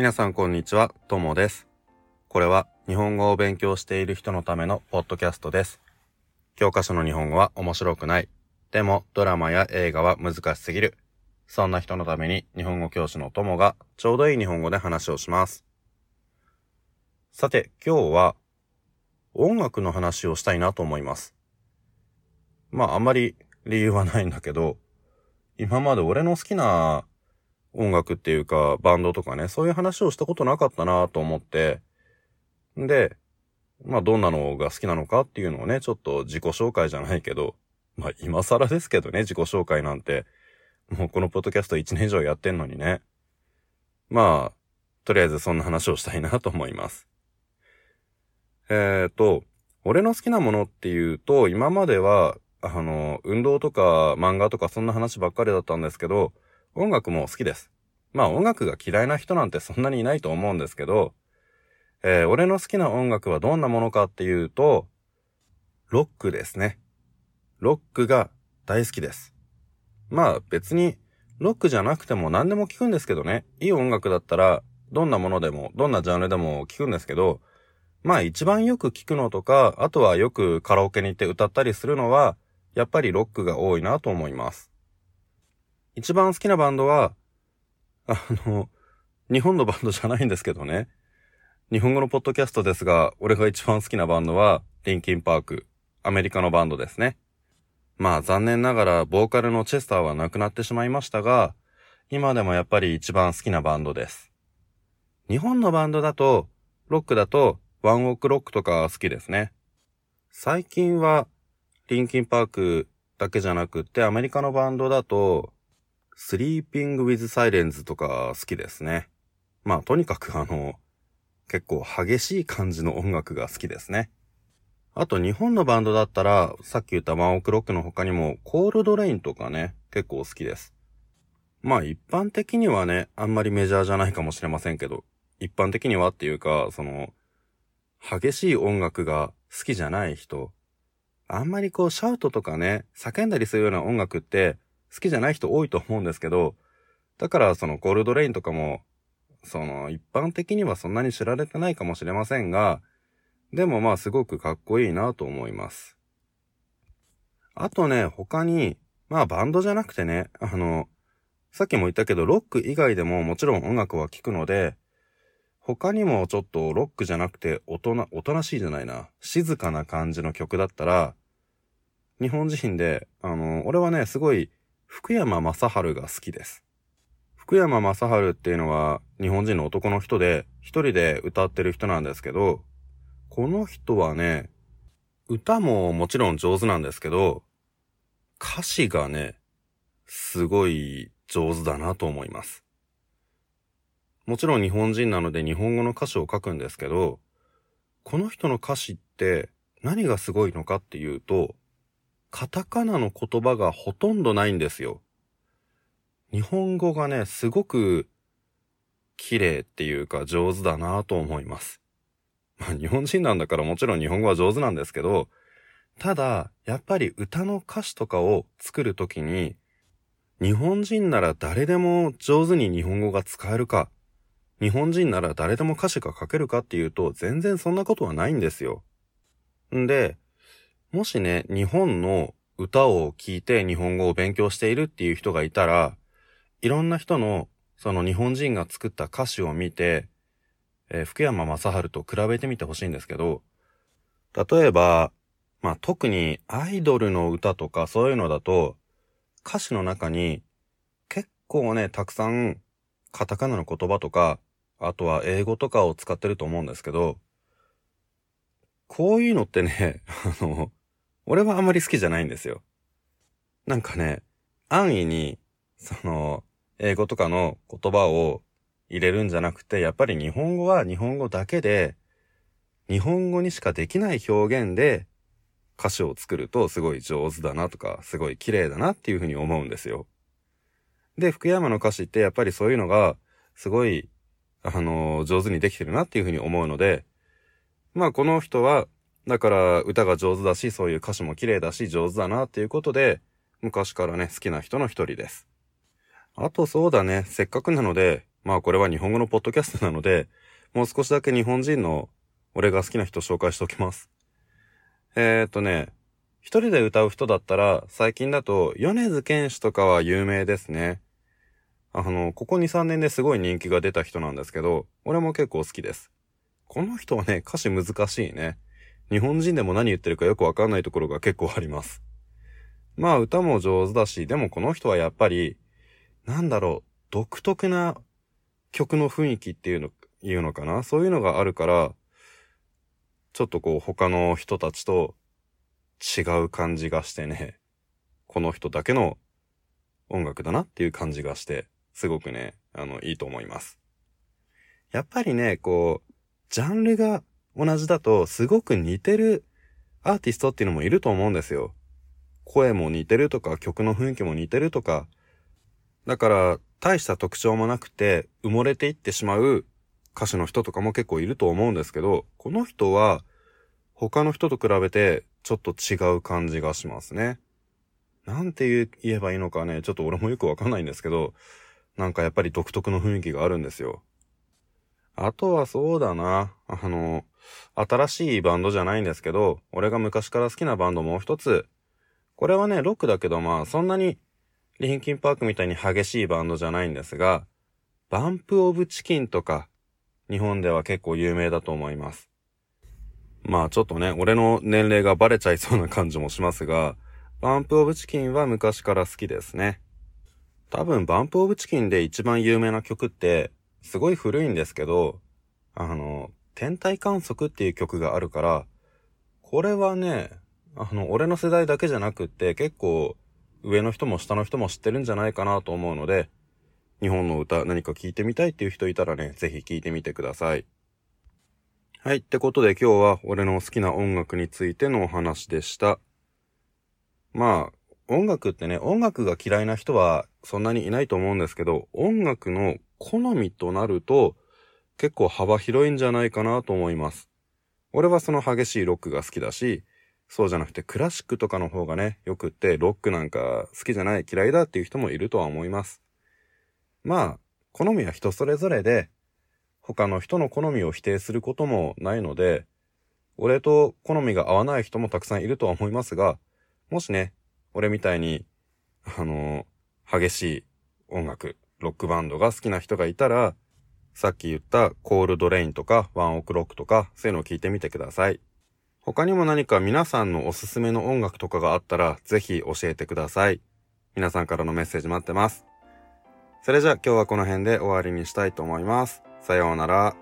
皆さんこんにちは、ともです。これは日本語を勉強している人のためのポッドキャストです。教科書の日本語は面白くない。でもドラマや映画は難しすぎる。そんな人のために日本語教師のともがちょうどいい日本語で話をします。さて、今日は音楽の話をしたいなと思います。まああんまり理由はないんだけど、今まで俺の好きな音楽っていうか、バンドとかね、そういう話をしたことなかったなと思って、で、まあどんなのが好きなのかっていうのをね、ちょっと自己紹介じゃないけど、まあ今更ですけどね、自己紹介なんて、もうこのポッドキャスト1年以上やってんのにね。まあ、とりあえずそんな話をしたいなと思います。えーと、俺の好きなものっていうと、今までは、あの、運動とか漫画とかそんな話ばっかりだったんですけど、音楽も好きです。まあ音楽が嫌いな人なんてそんなにいないと思うんですけど、えー俺の好きな音楽はどんなものかっていうと、ロックですね。ロックが大好きです。まあ別にロックじゃなくても何でも聴くんですけどね。いい音楽だったらどんなものでも、どんなジャンルでも聴くんですけど、まあ一番よく聴くのとか、あとはよくカラオケに行って歌ったりするのは、やっぱりロックが多いなと思います。一番好きなバンドは、あの、日本のバンドじゃないんですけどね。日本語のポッドキャストですが、俺が一番好きなバンドは、リンキンパーク、アメリカのバンドですね。まあ残念ながら、ボーカルのチェスターは亡くなってしまいましたが、今でもやっぱり一番好きなバンドです。日本のバンドだと、ロックだと、ワンオークロックとか好きですね。最近は、リンキンパークだけじゃなくって、アメリカのバンドだと、スリーピング・ウィズ・サイレンズとか好きですね。まあ、とにかくあの、結構激しい感じの音楽が好きですね。あと、日本のバンドだったら、さっき言ったワンオクロックの他にも、コールドレインとかね、結構好きです。まあ、一般的にはね、あんまりメジャーじゃないかもしれませんけど、一般的にはっていうか、その、激しい音楽が好きじゃない人、あんまりこう、シャウトとかね、叫んだりするような音楽って、好きじゃない人多いと思うんですけど、だからそのコールドレインとかも、その一般的にはそんなに知られてないかもしれませんが、でもまあすごくかっこいいなと思います。あとね、他に、まあバンドじゃなくてね、あの、さっきも言ったけど、ロック以外でももちろん音楽は聴くので、他にもちょっとロックじゃなくて、おとな、おとなしいじゃないな、静かな感じの曲だったら、日本人で、あの、俺はね、すごい、福山雅治が好きです。福山雅治っていうのは日本人の男の人で一人で歌ってる人なんですけど、この人はね、歌ももちろん上手なんですけど、歌詞がね、すごい上手だなと思います。もちろん日本人なので日本語の歌詞を書くんですけど、この人の歌詞って何がすごいのかっていうと、カタカナの言葉がほとんどないんですよ。日本語がね、すごく綺麗っていうか上手だなと思います。まあ日本人なんだからもちろん日本語は上手なんですけど、ただ、やっぱり歌の歌詞とかを作るときに、日本人なら誰でも上手に日本語が使えるか、日本人なら誰でも歌詞が書けるかっていうと、全然そんなことはないんですよ。んで、もしね、日本の歌を聴いて日本語を勉強しているっていう人がいたら、いろんな人のその日本人が作った歌詞を見て、えー福山雅治と比べてみてほしいんですけど、例えば、まあ特にアイドルの歌とかそういうのだと、歌詞の中に結構ね、たくさんカタカナの言葉とか、あとは英語とかを使ってると思うんですけど、こういうのってね、あの、俺はあんまり好きじゃないんですよ。なんかね、安易に、その、英語とかの言葉を入れるんじゃなくて、やっぱり日本語は日本語だけで、日本語にしかできない表現で歌詞を作るとすごい上手だなとか、すごい綺麗だなっていうふうに思うんですよ。で、福山の歌詞ってやっぱりそういうのが、すごい、あの、上手にできてるなっていうふうに思うので、まあこの人は、だから歌が上手だし、そういう歌詞も綺麗だし、上手だなっていうことで、昔からね、好きな人の一人です。あとそうだね、せっかくなので、まあこれは日本語のポッドキャストなので、もう少しだけ日本人の俺が好きな人紹介しておきます。えー、っとね、一人で歌う人だったら、最近だと、米津玄師とかは有名ですね。あの、ここ2、3年ですごい人気が出た人なんですけど、俺も結構好きです。この人はね、歌詞難しいね。日本人でも何言ってるかよくわかんないところが結構あります。まあ歌も上手だし、でもこの人はやっぱり、なんだろう、独特な曲の雰囲気っていうの、いうのかな？そういうのがあるから、ちょっとこう他の人たちと違う感じがしてね、この人だけの音楽だなっていう感じがして、すごくね、あの、いいと思います。やっぱりね、こう、ジャンルが同じだとすごく似てるアーティストっていうのもいると思うんですよ。声も似てるとか曲の雰囲気も似てるとか。だから大した特徴もなくて埋もれていってしまう歌手の人とかも結構いると思うんですけど、この人は他の人と比べてちょっと違う感じがしますね。なんて言えばいいのかね、ちょっと俺もよくわかんないんですけど、なんかやっぱり独特の雰囲気があるんですよ。あとはそうだな。あの、新しいバンドじゃないんですけど、俺が昔から好きなバンドもう一つ。これはね、ロックだけどまあ、そんなに、リンキンパークみたいに激しいバンドじゃないんですが、バンプオブチキンとか、日本では結構有名だと思います。まあちょっとね、俺の年齢がバレちゃいそうな感じもしますが、バンプオブチキンは昔から好きですね。多分バンプオブチキンで一番有名な曲って、すごい古いんですけど、あの、天体観測っていう曲があるから、これはね、あの、俺の世代だけじゃなくって結構上の人も下の人も知ってるんじゃないかなと思うので、日本の歌何か聴いてみたいっていう人いたらね、ぜひ聴いてみてください。はい。ってことで今日は俺の好きな音楽についてのお話でした。まあ、音楽ってね、音楽が嫌いな人はそんなにいないと思うんですけど、音楽の好みとなると、結構幅広いんじゃないかなと思います。俺はその激しいロックが好きだし、そうじゃなくてクラシックとかの方がね、よくって、ロックなんか好きじゃない、嫌いだっていう人もいるとは思います。まあ、好みは人それぞれで、他の人の好みを否定することもないので、俺と好みが合わない人もたくさんいるとは思いますが、もしね、俺みたいに、あの激しい音楽、ロックバンドが好きな人がいたら、さっき言ったコールドレインとかワンオクロックとかそういうのを聞いてみてください。他にも何か皆さんのおすすめの音楽とかがあったらぜひ教えてください。皆さんからのメッセージ待ってます。それじゃあ今日はこの辺で終わりにしたいと思います。さようなら。